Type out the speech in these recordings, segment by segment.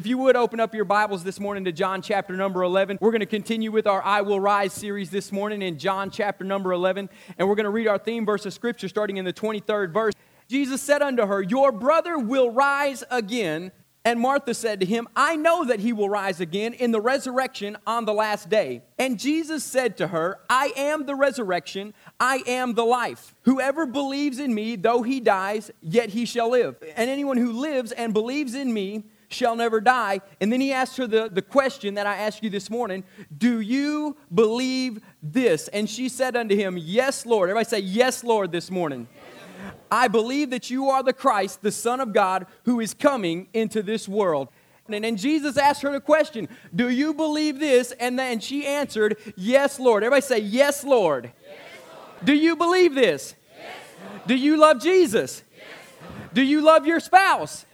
If you would open up your Bibles this morning to John chapter number 11, we're going to continue with our I Will Rise series this morning in John chapter number 11, and we're going to read our theme verse of scripture starting in the 23rd verse. Jesus said unto her, Your brother will rise again. And Martha said to him, I know that he will rise again in the resurrection on the last day. And Jesus said to her, I am the resurrection, I am the life. Whoever believes in me, though he dies, yet he shall live. And anyone who lives and believes in me shall never die. And then he asked her the, the question that I asked you this morning Do you believe this? And she said unto him, Yes, Lord. Everybody say, Yes, Lord, this morning. I believe that you are the Christ, the Son of God, who is coming into this world. And then Jesus asked her the question, Do you believe this? And then she answered, Yes, Lord. Everybody say, Yes, Lord. Yes, Lord. Do you believe this? Yes, Do you love Jesus? Do you love your spouse?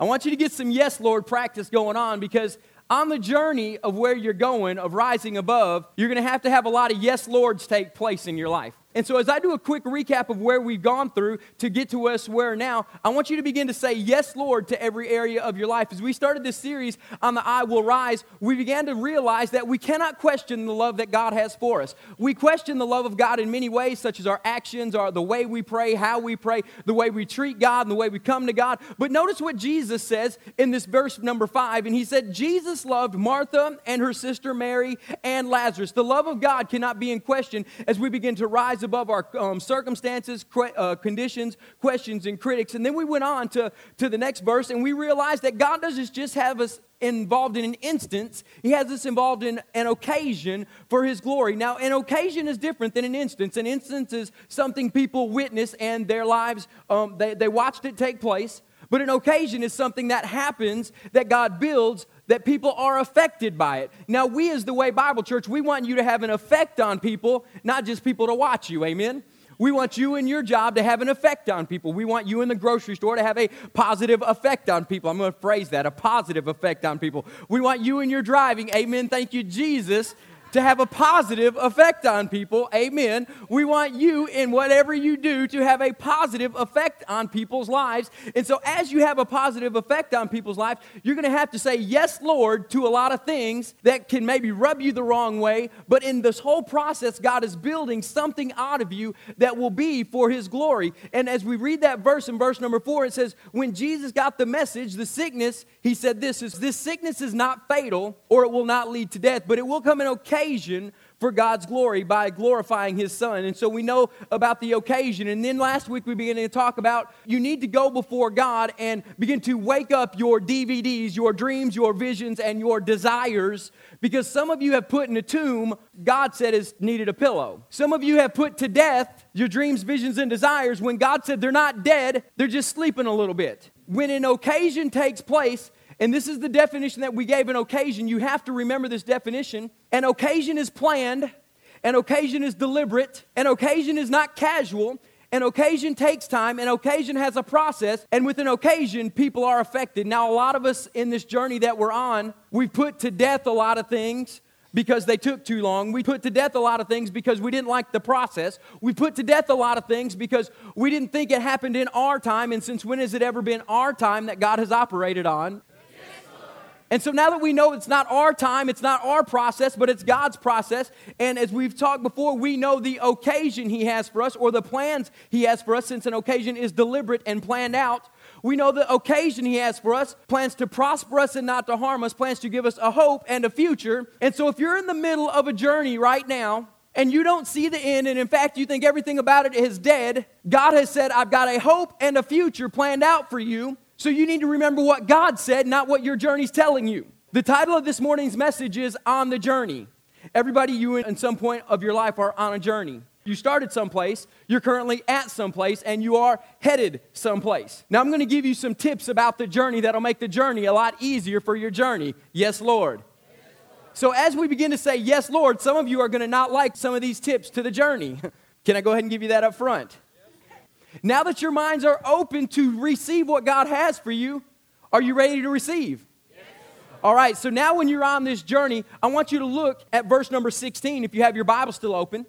I want you to get some yes, Lord practice going on because on the journey of where you're going, of rising above, you're going to have to have a lot of yes, Lords take place in your life. And so, as I do a quick recap of where we've gone through to get to us where now, I want you to begin to say, Yes, Lord, to every area of your life. As we started this series on the I Will Rise, we began to realize that we cannot question the love that God has for us. We question the love of God in many ways, such as our actions, or the way we pray, how we pray, the way we treat God, and the way we come to God. But notice what Jesus says in this verse number five. And he said, Jesus loved Martha and her sister Mary and Lazarus. The love of God cannot be in question as we begin to rise rise above our um, circumstances, uh, conditions, questions, and critics. And then we went on to, to the next verse and we realized that God doesn't just have us involved in an instance, He has us involved in an occasion for His glory. Now, an occasion is different than an instance. An instance is something people witness and their lives, um, they, they watched it take place. But an occasion is something that happens that God builds that people are affected by it. Now, we as the Way Bible Church, we want you to have an effect on people, not just people to watch you. Amen? We want you in your job to have an effect on people. We want you in the grocery store to have a positive effect on people. I'm going to phrase that a positive effect on people. We want you in your driving, amen. Thank you, Jesus, to have a positive effect on people. Amen. We want you in whatever you do to have a positive effect on people's lives. And so, as you have a positive effect on people's lives, you're going to have to say, Yes, Lord, to a lot of things that can maybe rub you the wrong way. But in this whole process, God is building something out of you that will be for His glory. And as we read that verse in verse number four, it says, When Jesus got the message, the sickness, He said, This is this sickness is not fatal or it will not lead to death, but it will come in okay occasion for God's glory by glorifying His Son. And so we know about the occasion. And then last week we began to talk about you need to go before God and begin to wake up your DVDs, your dreams, your visions, and your desires. Because some of you have put in a tomb, God said is needed a pillow. Some of you have put to death your dreams, visions, and desires when God said they're not dead, they're just sleeping a little bit. When an occasion takes place, and this is the definition that we gave an occasion. You have to remember this definition. An occasion is planned, an occasion is deliberate, an occasion is not casual. An occasion takes time, an occasion has a process, and with an occasion, people are affected. Now, a lot of us in this journey that we're on, we've put to death a lot of things because they took too long. We put to death a lot of things because we didn't like the process. We put to death a lot of things because we didn't think it happened in our time. And since when has it ever been our time that God has operated on? And so now that we know it's not our time, it's not our process, but it's God's process. And as we've talked before, we know the occasion He has for us or the plans He has for us, since an occasion is deliberate and planned out. We know the occasion He has for us plans to prosper us and not to harm us, plans to give us a hope and a future. And so if you're in the middle of a journey right now, and you don't see the end, and in fact, you think everything about it is dead, God has said, I've got a hope and a future planned out for you. So you need to remember what God said, not what your journey's telling you. The title of this morning's message is On the Journey. Everybody, you in some point of your life are on a journey. You started someplace, you're currently at someplace, and you are headed someplace. Now, I'm going to give you some tips about the journey that'll make the journey a lot easier for your journey. Yes, Lord. So, as we begin to say, Yes, Lord, some of you are going to not like some of these tips to the journey. Can I go ahead and give you that up front? Now that your minds are open to receive what God has for you, are you ready to receive? Yes. All right, so now when you're on this journey, I want you to look at verse number 16 if you have your Bible still open.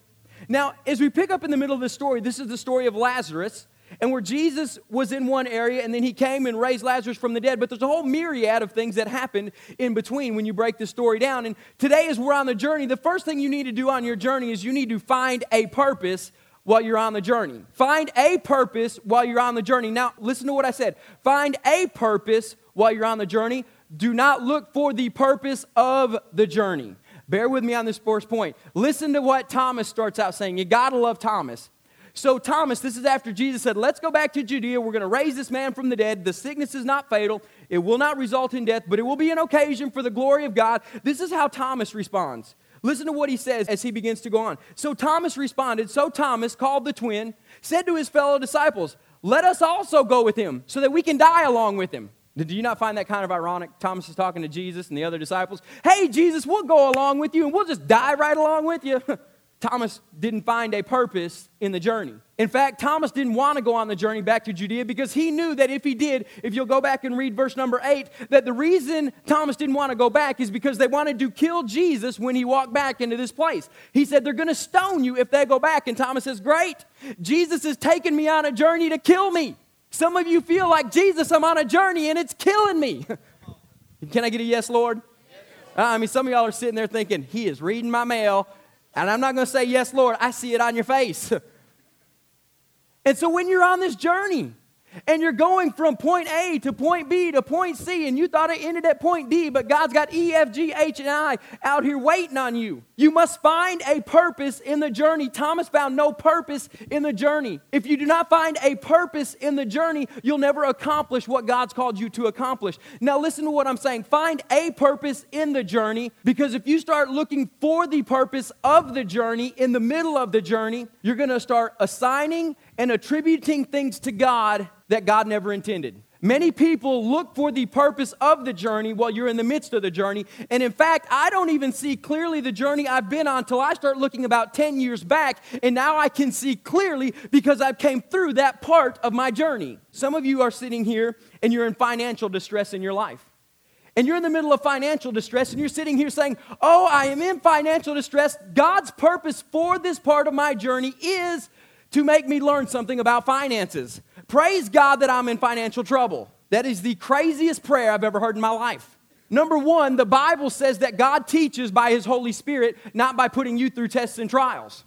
Now, as we pick up in the middle of this story, this is the story of Lazarus. and where Jesus was in one area and then he came and raised Lazarus from the dead. But there's a whole myriad of things that happened in between when you break the story down. And today, as we're on the journey, the first thing you need to do on your journey is you need to find a purpose while you're on the journey. Find a purpose while you're on the journey. Now, listen to what I said. Find a purpose while you're on the journey. Do not look for the purpose of the journey. Bear with me on this first point. Listen to what Thomas starts out saying. You gotta love Thomas. So, Thomas, this is after Jesus said, Let's go back to Judea. We're going to raise this man from the dead. The sickness is not fatal, it will not result in death, but it will be an occasion for the glory of God. This is how Thomas responds. Listen to what he says as he begins to go on. So, Thomas responded. So, Thomas, called the twin, said to his fellow disciples, Let us also go with him so that we can die along with him. Do you not find that kind of ironic? Thomas is talking to Jesus and the other disciples. Hey, Jesus, we'll go along with you and we'll just die right along with you. Thomas didn't find a purpose in the journey. In fact, Thomas didn't want to go on the journey back to Judea because he knew that if he did, if you'll go back and read verse number eight, that the reason Thomas didn't want to go back is because they wanted to kill Jesus when he walked back into this place. He said, They're going to stone you if they go back. And Thomas says, Great, Jesus is taking me on a journey to kill me. Some of you feel like, Jesus, I'm on a journey and it's killing me. Can I get a yes, Lord? Uh, I mean, some of y'all are sitting there thinking, He is reading my mail and I'm not going to say, Yes, Lord, I see it on your face. and so when you're on this journey, and you're going from point A to point B to point C, and you thought it ended at point D, but God's got E, F, G, H, and I out here waiting on you. You must find a purpose in the journey. Thomas found no purpose in the journey. If you do not find a purpose in the journey, you'll never accomplish what God's called you to accomplish. Now, listen to what I'm saying. Find a purpose in the journey, because if you start looking for the purpose of the journey in the middle of the journey, you're going to start assigning and attributing things to God that God never intended. Many people look for the purpose of the journey while you're in the midst of the journey. And in fact, I don't even see clearly the journey I've been on until I start looking about 10 years back. And now I can see clearly because I came through that part of my journey. Some of you are sitting here and you're in financial distress in your life. And you're in the middle of financial distress and you're sitting here saying, Oh, I am in financial distress. God's purpose for this part of my journey is to make me learn something about finances. Praise God that I'm in financial trouble. That is the craziest prayer I've ever heard in my life. Number one, the Bible says that God teaches by His Holy Spirit, not by putting you through tests and trials.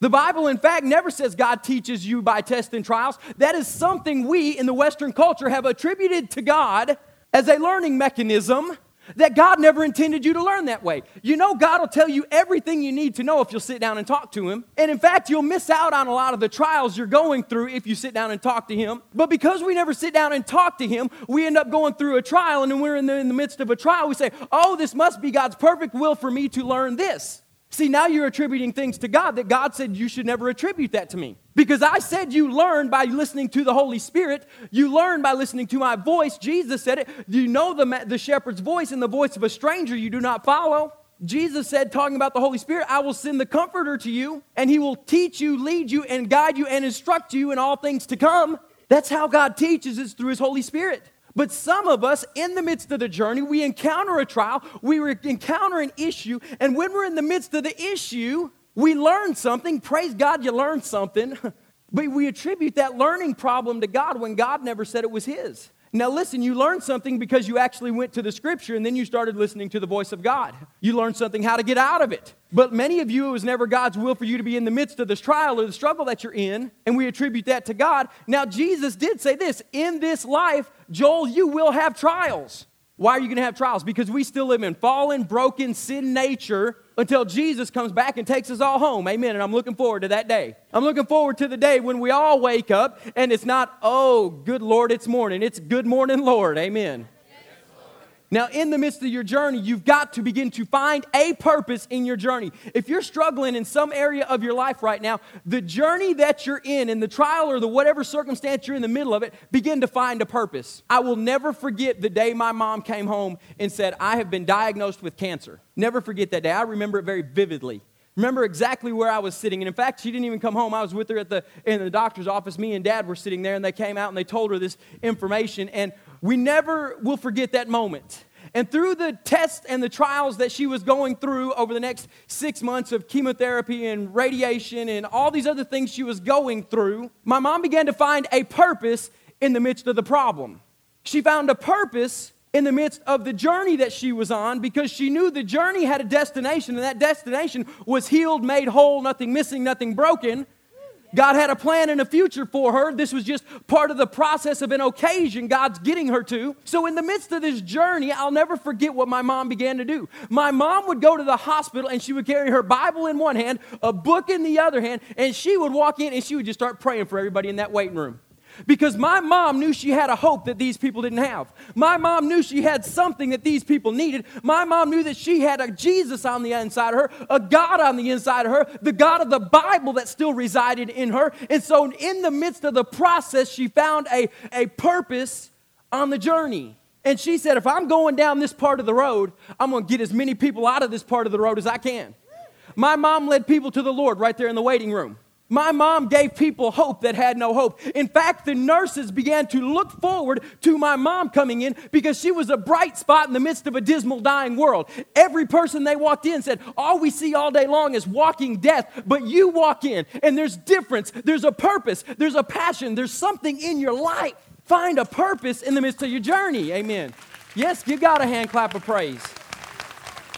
The Bible, in fact, never says God teaches you by tests and trials. That is something we in the Western culture have attributed to God as a learning mechanism that God never intended you to learn that way. You know, God will tell you everything you need to know if you'll sit down and talk to Him. And in fact, you'll miss out on a lot of the trials you're going through if you sit down and talk to Him. But because we never sit down and talk to Him, we end up going through a trial. And when we're in the, in the midst of a trial, we say, Oh, this must be God's perfect will for me to learn this. See, now you're attributing things to God that God said you should never attribute that to me. Because I said you learn by listening to the Holy Spirit. You learn by listening to my voice. Jesus said it. You know the, the shepherd's voice and the voice of a stranger you do not follow. Jesus said, talking about the Holy Spirit, I will send the Comforter to you, and he will teach you, lead you, and guide you, and instruct you in all things to come. That's how God teaches, is through his Holy Spirit. But some of us, in the midst of the journey, we encounter a trial, we encounter an issue, and when we're in the midst of the issue, we learn something. Praise God, you learned something. But we attribute that learning problem to God when God never said it was His. Now, listen, you learned something because you actually went to the scripture and then you started listening to the voice of God. You learned something how to get out of it. But many of you, it was never God's will for you to be in the midst of this trial or the struggle that you're in, and we attribute that to God. Now, Jesus did say this in this life, Joel, you will have trials. Why are you going to have trials? Because we still live in fallen, broken, sin nature until Jesus comes back and takes us all home. Amen. And I'm looking forward to that day. I'm looking forward to the day when we all wake up and it's not, oh, good Lord, it's morning. It's good morning, Lord. Amen. Now, in the midst of your journey, you've got to begin to find a purpose in your journey. If you're struggling in some area of your life right now, the journey that you're in, in the trial or the whatever circumstance you're in the middle of it, begin to find a purpose. I will never forget the day my mom came home and said, I have been diagnosed with cancer. Never forget that day. I remember it very vividly remember exactly where I was sitting. And in fact, she didn't even come home. I was with her at the in the doctor's office. Me and dad were sitting there, and they came out and they told her this information. And we never will forget that moment. And through the tests and the trials that she was going through over the next six months of chemotherapy and radiation and all these other things she was going through, my mom began to find a purpose in the midst of the problem. She found a purpose in the midst of the journey that she was on because she knew the journey had a destination, and that destination was healed, made whole, nothing missing, nothing broken. God had a plan and a future for her. This was just part of the process of an occasion God's getting her to. So, in the midst of this journey, I'll never forget what my mom began to do. My mom would go to the hospital and she would carry her Bible in one hand, a book in the other hand, and she would walk in and she would just start praying for everybody in that waiting room because my mom knew she had a hope that these people didn't have. My mom knew she had something that these people needed. My mom knew that she had a Jesus on the inside of her, a God on the inside of her, the God of the Bible that still resided in her. And so, in the midst of the process, she found a, a purpose on the journey. And she said, If I'm going down this part of the road, I'm going to get as many people out of this part of the road as I can. My mom led people to the Lord right there in the waiting room. My mom gave people hope that had no hope. In fact, the nurses began to look forward to my mom coming in because she was a bright spot in the midst of a dismal, dying world. Every person they walked in said, All we see all day long is walking death, but you walk in and there's difference, there's a purpose, there's a passion, there's something in your life. Find a purpose in the midst of your journey. Amen. Yes, you got a hand clap of praise.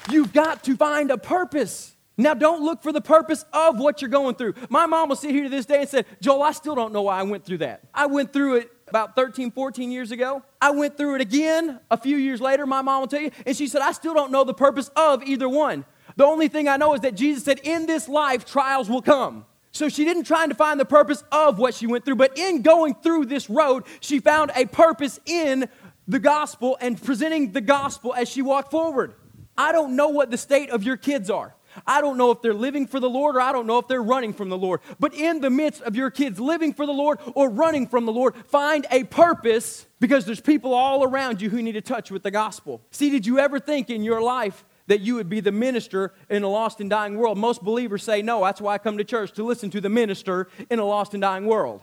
You've got to find a purpose. Now, don't look for the purpose of what you're going through. My mom will sit here to this day and say, Joel, I still don't know why I went through that. I went through it about 13, 14 years ago. I went through it again a few years later, my mom will tell you, and she said, I still don't know the purpose of either one. The only thing I know is that Jesus said, In this life, trials will come. So she didn't try to find the purpose of what she went through, but in going through this road, she found a purpose in the gospel and presenting the gospel as she walked forward. I don't know what the state of your kids are. I don't know if they're living for the Lord or I don't know if they're running from the Lord. But in the midst of your kids living for the Lord or running from the Lord, find a purpose because there's people all around you who need to touch with the gospel. See, did you ever think in your life that you would be the minister in a lost and dying world? Most believers say no. That's why I come to church to listen to the minister in a lost and dying world.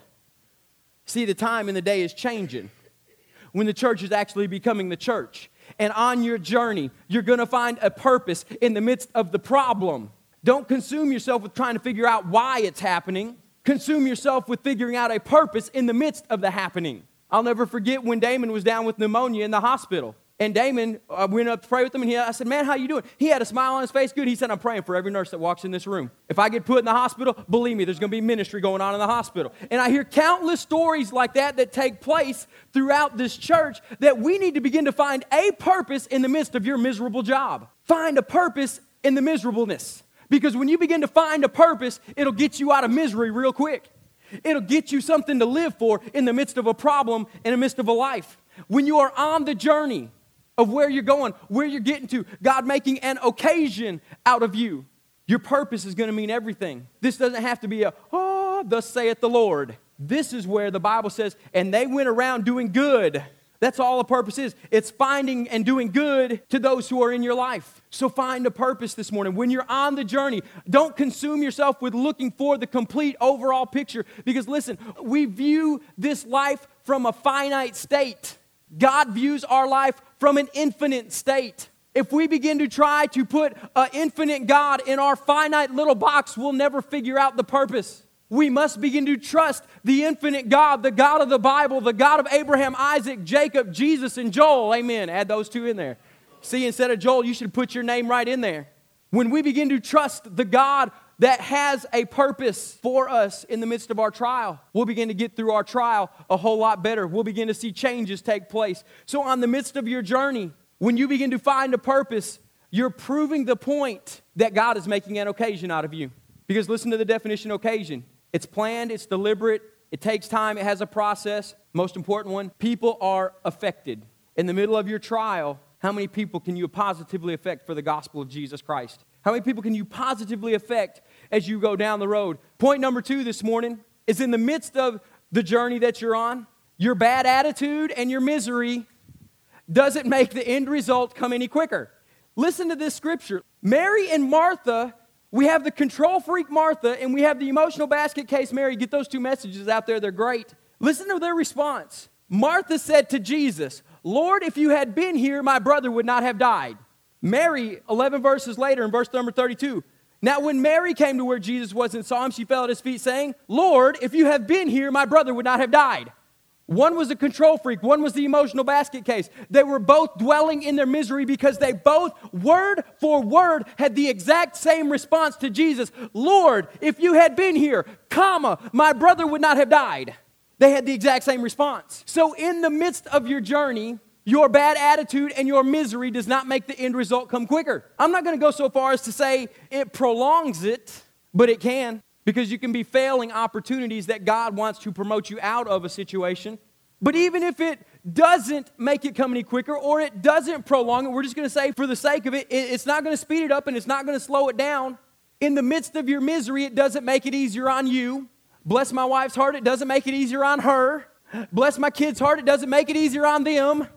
See, the time and the day is changing when the church is actually becoming the church. And on your journey, you're going to find a purpose in the midst of the problem. Don't consume yourself with trying to figure out why it's happening. Consume yourself with figuring out a purpose in the midst of the happening. I'll never forget when Damon was down with pneumonia in the hospital. And Damon, I uh, went up to pray with him, and he, I said, Man, how you doing? He had a smile on his face. Good. He said, I'm praying for every nurse that walks in this room. If I get put in the hospital, believe me, there's going to be ministry going on in the hospital. And I hear countless stories like that that take place throughout this church that we need to begin to find a purpose in the midst of your miserable job. Find a purpose in the miserableness. Because when you begin to find a purpose, it'll get you out of misery real quick. It'll get you something to live for in the midst of a problem, in the midst of a life. When you are on the journey, of where you're going, where you're getting to. God making an occasion out of you. Your purpose is going to mean everything. This doesn't have to be a, oh, thus saith the Lord. This is where the Bible says, and they went around doing good. That's all a purpose is. It's finding and doing good to those who are in your life. So find a purpose this morning. When you're on the journey, don't consume yourself with looking for the complete overall picture. Because listen, we view this life from a finite state. God views our life from an infinite state. If we begin to try to put an infinite God in our finite little box, we'll never figure out the purpose. We must begin to trust the infinite God, the God of the Bible, the God of Abraham, Isaac, Jacob, Jesus, and Joel. Amen. Add those two in there. See, instead of Joel, you should put your name right in there. When we begin to trust the God that has a purpose for us in the midst of our trial. We'll begin to get through our trial a whole lot better. We'll begin to see changes take place. So, on the midst of your journey, when you begin to find a purpose, you're proving the point that God is making an occasion out of you. Because listen to the definition occasion it's planned, it's deliberate, it takes time, it has a process. Most important one people are affected. In the middle of your trial, how many people can you positively affect for the gospel of Jesus Christ? How many people can you positively affect as you go down the road? Point number two this morning is in the midst of the journey that you're on, your bad attitude and your misery doesn't make the end result come any quicker. Listen to this scripture. Mary and Martha, we have the control freak Martha and we have the emotional basket case Mary. Get those two messages out there, they're great. Listen to their response. Martha said to Jesus, Lord, if you had been here, my brother would not have died. Mary, 11 verses later, in verse number 32, now, when Mary came to where Jesus was and saw him, she fell at his feet, saying, Lord, if you had been here, my brother would not have died. One was a control freak, one was the emotional basket case. They were both dwelling in their misery because they both, word for word, had the exact same response to Jesus Lord, if you had been here, comma, my brother would not have died. They had the exact same response. So, in the midst of your journey, your bad attitude and your misery does not make the end result come quicker. I'm not going to go so far as to say it prolongs it, but it can because you can be failing opportunities that God wants to promote you out of a situation. But even if it doesn't make it come any quicker or it doesn't prolong it, we're just going to say for the sake of it, it's not going to speed it up and it's not going to slow it down. In the midst of your misery, it doesn't make it easier on you. Bless my wife's heart, it doesn't make it easier on her. Bless my kids' heart, it doesn't make it easier on them.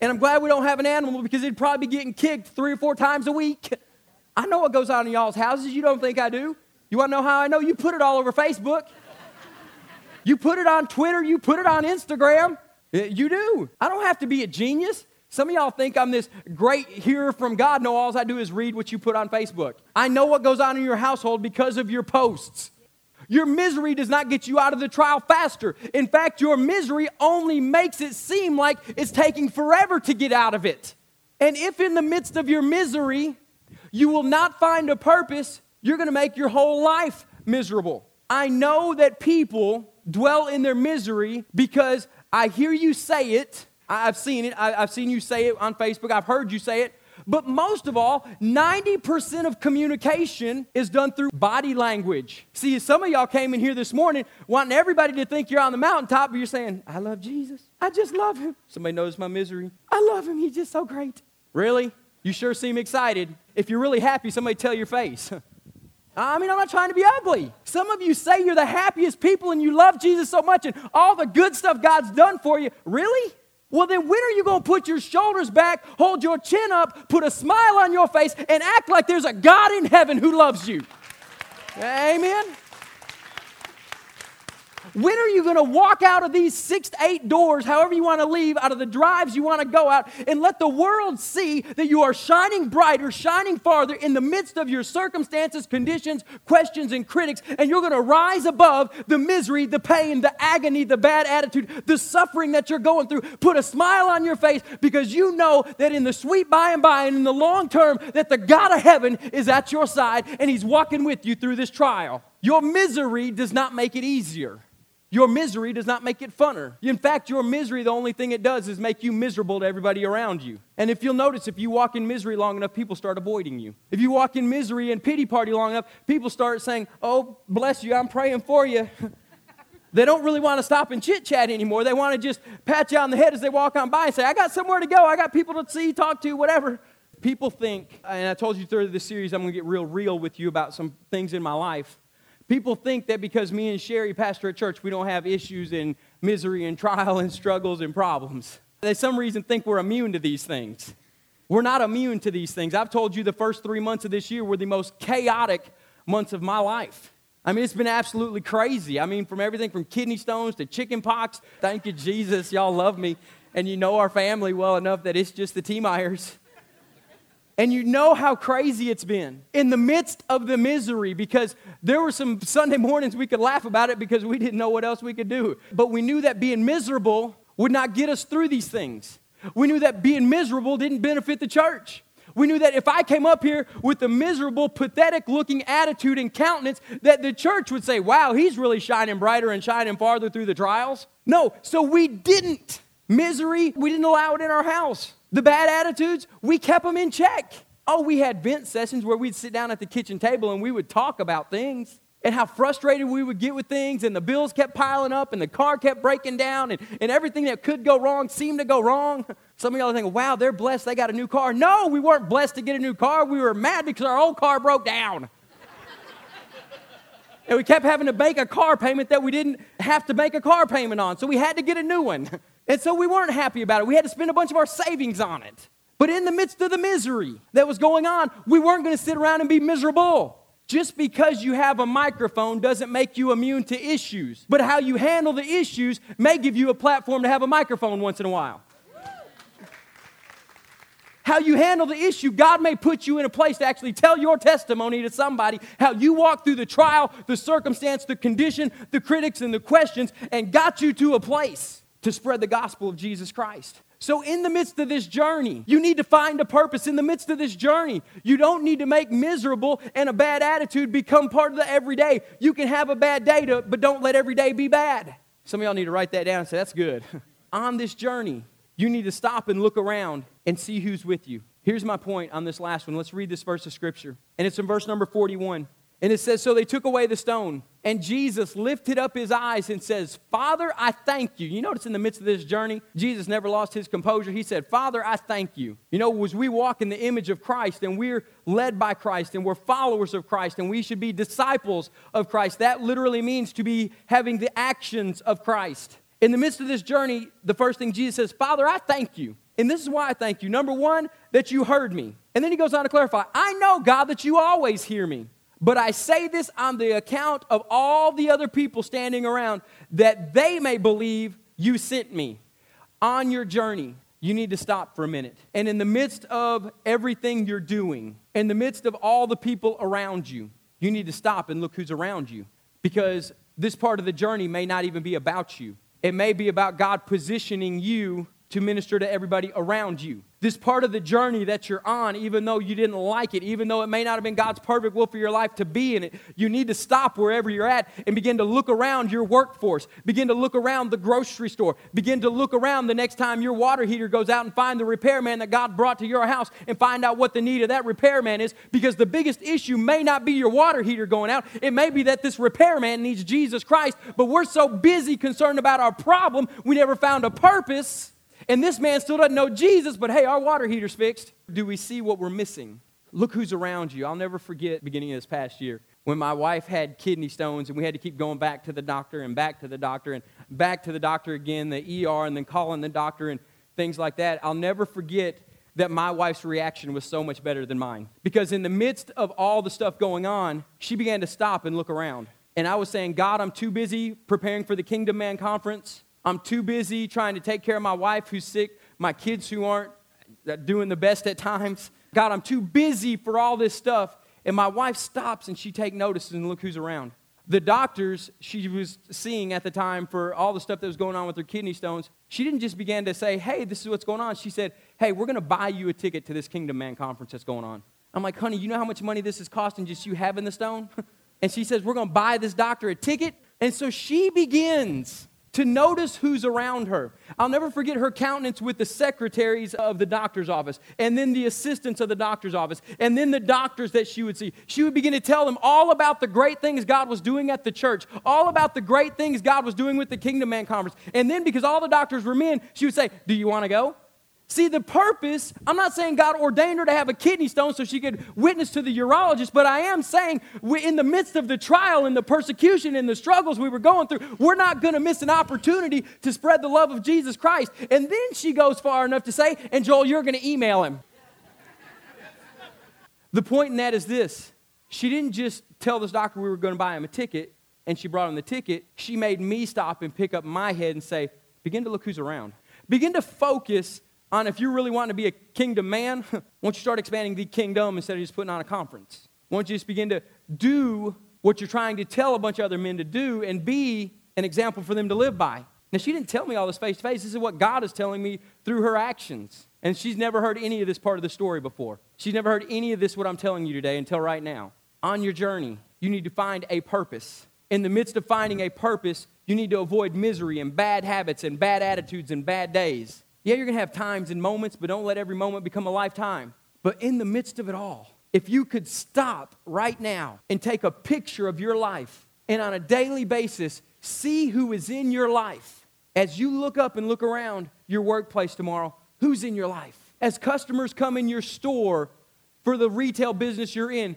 And I'm glad we don't have an animal because he'd probably be getting kicked three or four times a week. I know what goes on in y'all's houses. You don't think I do. You want to know how I know? You put it all over Facebook. You put it on Twitter. You put it on Instagram. Eh, you do. I don't have to be a genius. Some of y'all think I'm this great hearer from God. No, all I do is read what you put on Facebook. I know what goes on in your household because of your posts. Your misery does not get you out of the trial faster. In fact, your misery only makes it seem like it's taking forever to get out of it. And if in the midst of your misery, you will not find a purpose, you're going to make your whole life miserable. I know that people dwell in their misery because I hear you say it. I've seen it. I've seen you say it on Facebook. I've heard you say it. But most of all, 90% of communication is done through body language. See, some of y'all came in here this morning wanting everybody to think you're on the mountaintop, but you're saying, I love Jesus. I just love him. Somebody knows my misery. I love him. He's just so great. Really? You sure seem excited. If you're really happy, somebody tell your face. I mean, I'm not trying to be ugly. Some of you say you're the happiest people and you love Jesus so much and all the good stuff God's done for you. Really? Well, then when are you going to put your shoulders back, hold your chin up, put a smile on your face, and act like there's a God in heaven who loves you? Amen. When are you going to walk out of these six to eight doors, however you want to leave, out of the drives you want to go out, and let the world see that you are shining brighter, shining farther in the midst of your circumstances, conditions, questions, and critics, and you're going to rise above the misery, the pain, the agony, the bad attitude, the suffering that you're going through. Put a smile on your face because you know that in the sweet by and by and in the long term, that the God of heaven is at your side and He's walking with you through this trial. Your misery does not make it easier. Your misery does not make it funner. In fact, your misery, the only thing it does is make you miserable to everybody around you. And if you'll notice, if you walk in misery long enough, people start avoiding you. If you walk in misery and pity party long enough, people start saying, Oh, bless you, I'm praying for you. they don't really want to stop and chit chat anymore. They want to just pat you on the head as they walk on by and say, I got somewhere to go. I got people to see, talk to, whatever. People think, and I told you through this series, I'm going to get real real with you about some things in my life. People think that because me and Sherry pastor a church, we don't have issues and misery and trial and struggles and problems. They, some reason, think we're immune to these things. We're not immune to these things. I've told you the first three months of this year were the most chaotic months of my life. I mean, it's been absolutely crazy. I mean, from everything from kidney stones to chicken pox. Thank you, Jesus. Y'all love me. And you know our family well enough that it's just the T Myers. And you know how crazy it's been in the midst of the misery because there were some Sunday mornings we could laugh about it because we didn't know what else we could do. But we knew that being miserable would not get us through these things. We knew that being miserable didn't benefit the church. We knew that if I came up here with a miserable, pathetic looking attitude and countenance, that the church would say, wow, he's really shining brighter and shining farther through the trials. No, so we didn't. Misery, we didn't allow it in our house. The bad attitudes, we kept them in check. Oh, we had vent sessions where we'd sit down at the kitchen table and we would talk about things and how frustrated we would get with things, and the bills kept piling up, and the car kept breaking down, and, and everything that could go wrong seemed to go wrong. Some of y'all are thinking, wow, they're blessed, they got a new car. No, we weren't blessed to get a new car. We were mad because our old car broke down. and we kept having to make a car payment that we didn't have to make a car payment on, so we had to get a new one. And so we weren't happy about it. We had to spend a bunch of our savings on it. But in the midst of the misery that was going on, we weren't going to sit around and be miserable. Just because you have a microphone doesn't make you immune to issues. But how you handle the issues may give you a platform to have a microphone once in a while. how you handle the issue, God may put you in a place to actually tell your testimony to somebody how you walked through the trial, the circumstance, the condition, the critics, and the questions, and got you to a place to spread the gospel of Jesus Christ. So, in the midst of this journey, you need to find a purpose. In the midst of this journey, you don't need to make miserable and a bad attitude become part of the everyday. You can have a bad day, to, but don't let every day be bad. Some of y'all need to write that down and say, that's good. on this journey, you need to stop and look around and see who's with you. Here's my point on this last one. Let's read this verse of scripture. And it's in verse number 41. And it says, So they took away the stone, and Jesus lifted up his eyes and says, Father, I thank you. You notice in the midst of this journey, Jesus never lost his composure. He said, Father, I thank you. You know, as we walk in the image of Christ and we're led by Christ and we're followers of Christ and we should be disciples of Christ, that literally means to be having the actions of Christ. In the midst of this journey, the first thing Jesus says, Father, I thank you. And this is why I thank you. Number one, that you heard me. And then he goes on to clarify, I know, God, that you always hear me. But I say this on the account of all the other people standing around, that they may believe you sent me. On your journey, you need to stop for a minute. And in the midst of everything you're doing, in the midst of all the people around you, you need to stop and look who's around you. Because this part of the journey may not even be about you, it may be about God positioning you to minister to everybody around you this part of the journey that you're on, even though you didn't like it, even though it may not have been God's perfect will for your life to be in it, you need to stop wherever you're at and begin to look around your workforce. Begin to look around the grocery store. Begin to look around the next time your water heater goes out and find the repairman that God brought to your house and find out what the need of that repairman is because the biggest issue may not be your water heater going out. It may be that this repairman needs Jesus Christ, but we're so busy concerned about our problem, we never found a purpose and this man still doesn't know Jesus, but hey, our water heater's fixed. Do we see what we're missing? Look who's around you. I'll never forget beginning of this past year when my wife had kidney stones and we had to keep going back to the doctor and back to the doctor and back to the doctor again, the ER, and then calling the doctor and things like that. I'll never forget that my wife's reaction was so much better than mine. Because in the midst of all the stuff going on, she began to stop and look around. And I was saying, God, I'm too busy preparing for the Kingdom Man conference. I'm too busy trying to take care of my wife who's sick, my kids who aren't doing the best at times. God, I'm too busy for all this stuff. And my wife stops and she takes notice and look who's around. The doctors she was seeing at the time for all the stuff that was going on with her kidney stones, she didn't just begin to say, hey, this is what's going on. She said, hey, we're going to buy you a ticket to this Kingdom Man conference that's going on. I'm like, honey, you know how much money this is costing just you having the stone? and she says, we're going to buy this doctor a ticket. And so she begins to notice who's around her. I'll never forget her countenance with the secretaries of the doctor's office, and then the assistants of the doctor's office, and then the doctors that she would see. She would begin to tell them all about the great things God was doing at the church, all about the great things God was doing with the Kingdom Man Conference. And then, because all the doctors were men, she would say, Do you want to go? See, the purpose, I'm not saying God ordained her to have a kidney stone so she could witness to the urologist, but I am saying in the midst of the trial and the persecution and the struggles we were going through, we're not going to miss an opportunity to spread the love of Jesus Christ. And then she goes far enough to say, and Joel, you're going to email him. the point in that is this she didn't just tell this doctor we were going to buy him a ticket and she brought him the ticket. She made me stop and pick up my head and say, begin to look who's around. Begin to focus on if you're really wanting to be a kingdom man, won't you start expanding the kingdom instead of just putting on a conference? Won't you just begin to do what you're trying to tell a bunch of other men to do and be an example for them to live by? Now, she didn't tell me all this face to face. This is what God is telling me through her actions. And she's never heard any of this part of the story before. She's never heard any of this, what I'm telling you today, until right now. On your journey, you need to find a purpose. In the midst of finding a purpose, you need to avoid misery and bad habits and bad attitudes and bad days. Yeah, you're going to have times and moments, but don't let every moment become a lifetime. But in the midst of it all, if you could stop right now and take a picture of your life and on a daily basis see who is in your life as you look up and look around your workplace tomorrow, who's in your life? As customers come in your store for the retail business you're in,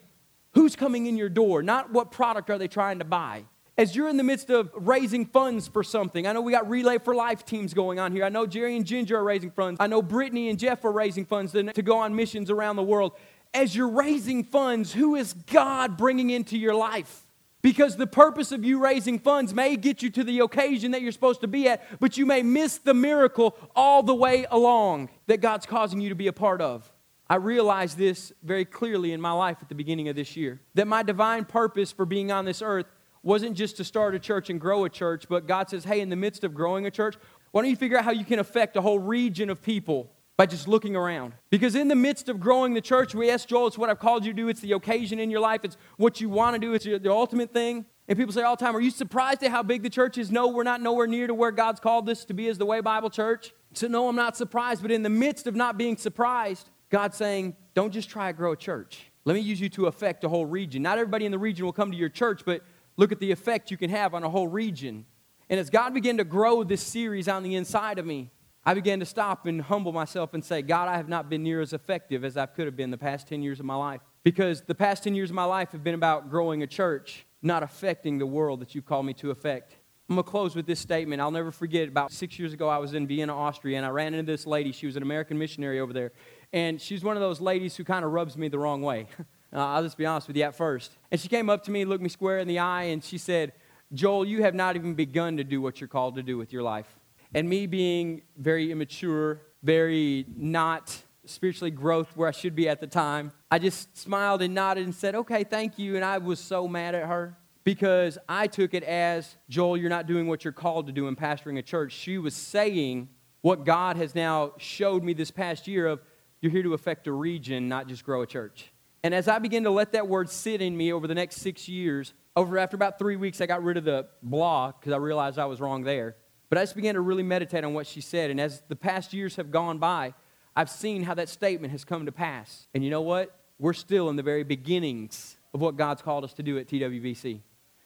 who's coming in your door? Not what product are they trying to buy as you're in the midst of raising funds for something, I know we got Relay for Life teams going on here. I know Jerry and Ginger are raising funds. I know Brittany and Jeff are raising funds to, go on missions around the world. As you're raising funds, who is God bringing into your life? Because the purpose of you raising funds may get you to the occasion that you're supposed to be at, but you may miss the miracle all the way along that God's causing you to be a part of. I realized this very clearly in my life at the beginning of this year that my divine purpose for being on this earth wasn't just to start a church and grow a church, but God says, hey, in the midst of growing a church, why don't you figure out how you can affect a whole region of people by just looking around? Because in the midst of growing the church, we ask Joel, it's what I've called you to do, it's the occasion in your life, it's what you want to do, it's the ultimate thing. And people say all the time, Are you surprised at how big the church is? No, we're not nowhere near to where God's called this to be as the Way Bible Church. So, no, I'm not surprised. But in the midst of not being surprised, God's saying, Don't just try to grow a church. Let me use you to affect a whole region. Not everybody in the region will come to your church, but look at the effect you can have on a whole region. And as God began to grow this series on the inside of me, I began to stop and humble myself and say, God, I have not been near as effective as I could have been the past 10 years of my life. Because the past 10 years of my life have been about growing a church not affecting the world that you call me to affect. I'm going to close with this statement. I'll never forget about six years ago, I was in Vienna, Austria, and I ran into this lady. She was an American missionary over there. And she's one of those ladies who kind of rubs me the wrong way. uh, I'll just be honest with you at first. And she came up to me, looked me square in the eye, and she said, Joel, you have not even begun to do what you're called to do with your life. And me being very immature, very not spiritually growth where I should be at the time. I just smiled and nodded and said, okay, thank you. And I was so mad at her because I took it as, Joel, you're not doing what you're called to do in pastoring a church. She was saying what God has now showed me this past year of, you're here to affect a region, not just grow a church. And as I began to let that word sit in me over the next six years, over after about three weeks, I got rid of the blah because I realized I was wrong there. But I just began to really meditate on what she said. And as the past years have gone by, I've seen how that statement has come to pass. And you know what? We're still in the very beginnings of what God's called us to do at TWBC.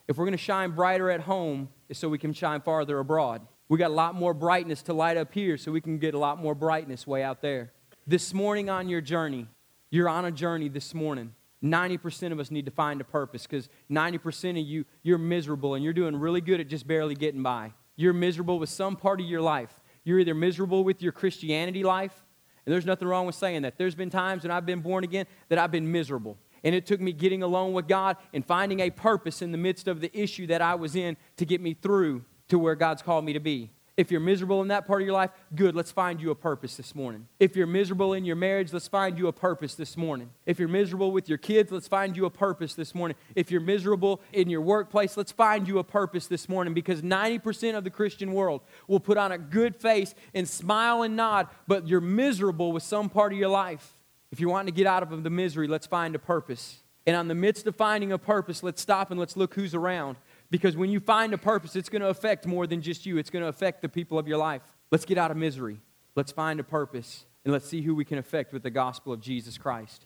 If we're going to shine brighter at home, it's so we can shine farther abroad. We got a lot more brightness to light up here, so we can get a lot more brightness way out there. This morning on your journey, you're on a journey this morning. 90% of us need to find a purpose because 90% of you, you're miserable and you're doing really good at just barely getting by. You're miserable with some part of your life. You're either miserable with your Christianity life and there's nothing wrong with saying that. There's been times when I've been born again that I've been miserable. And it took me getting alone with God and finding a purpose in the midst of the issue that I was in to get me through to where God's called me to be. If you're miserable in that part of your life, good, let's find you a purpose this morning. If you're miserable in your marriage, let's find you a purpose this morning. If you're miserable with your kids, let's find you a purpose this morning. If you're miserable in your workplace, let's find you a purpose this morning because 90% of the Christian world will put on a good face and smile and nod, but you're miserable with some part of your life. If you're wanting to get out of the misery, let's find a purpose. And on the midst of finding a purpose, let's stop and let's look who's around. Because when you find a purpose, it's going to affect more than just you, it's going to affect the people of your life. Let's get out of misery. Let's find a purpose and let's see who we can affect with the gospel of Jesus Christ.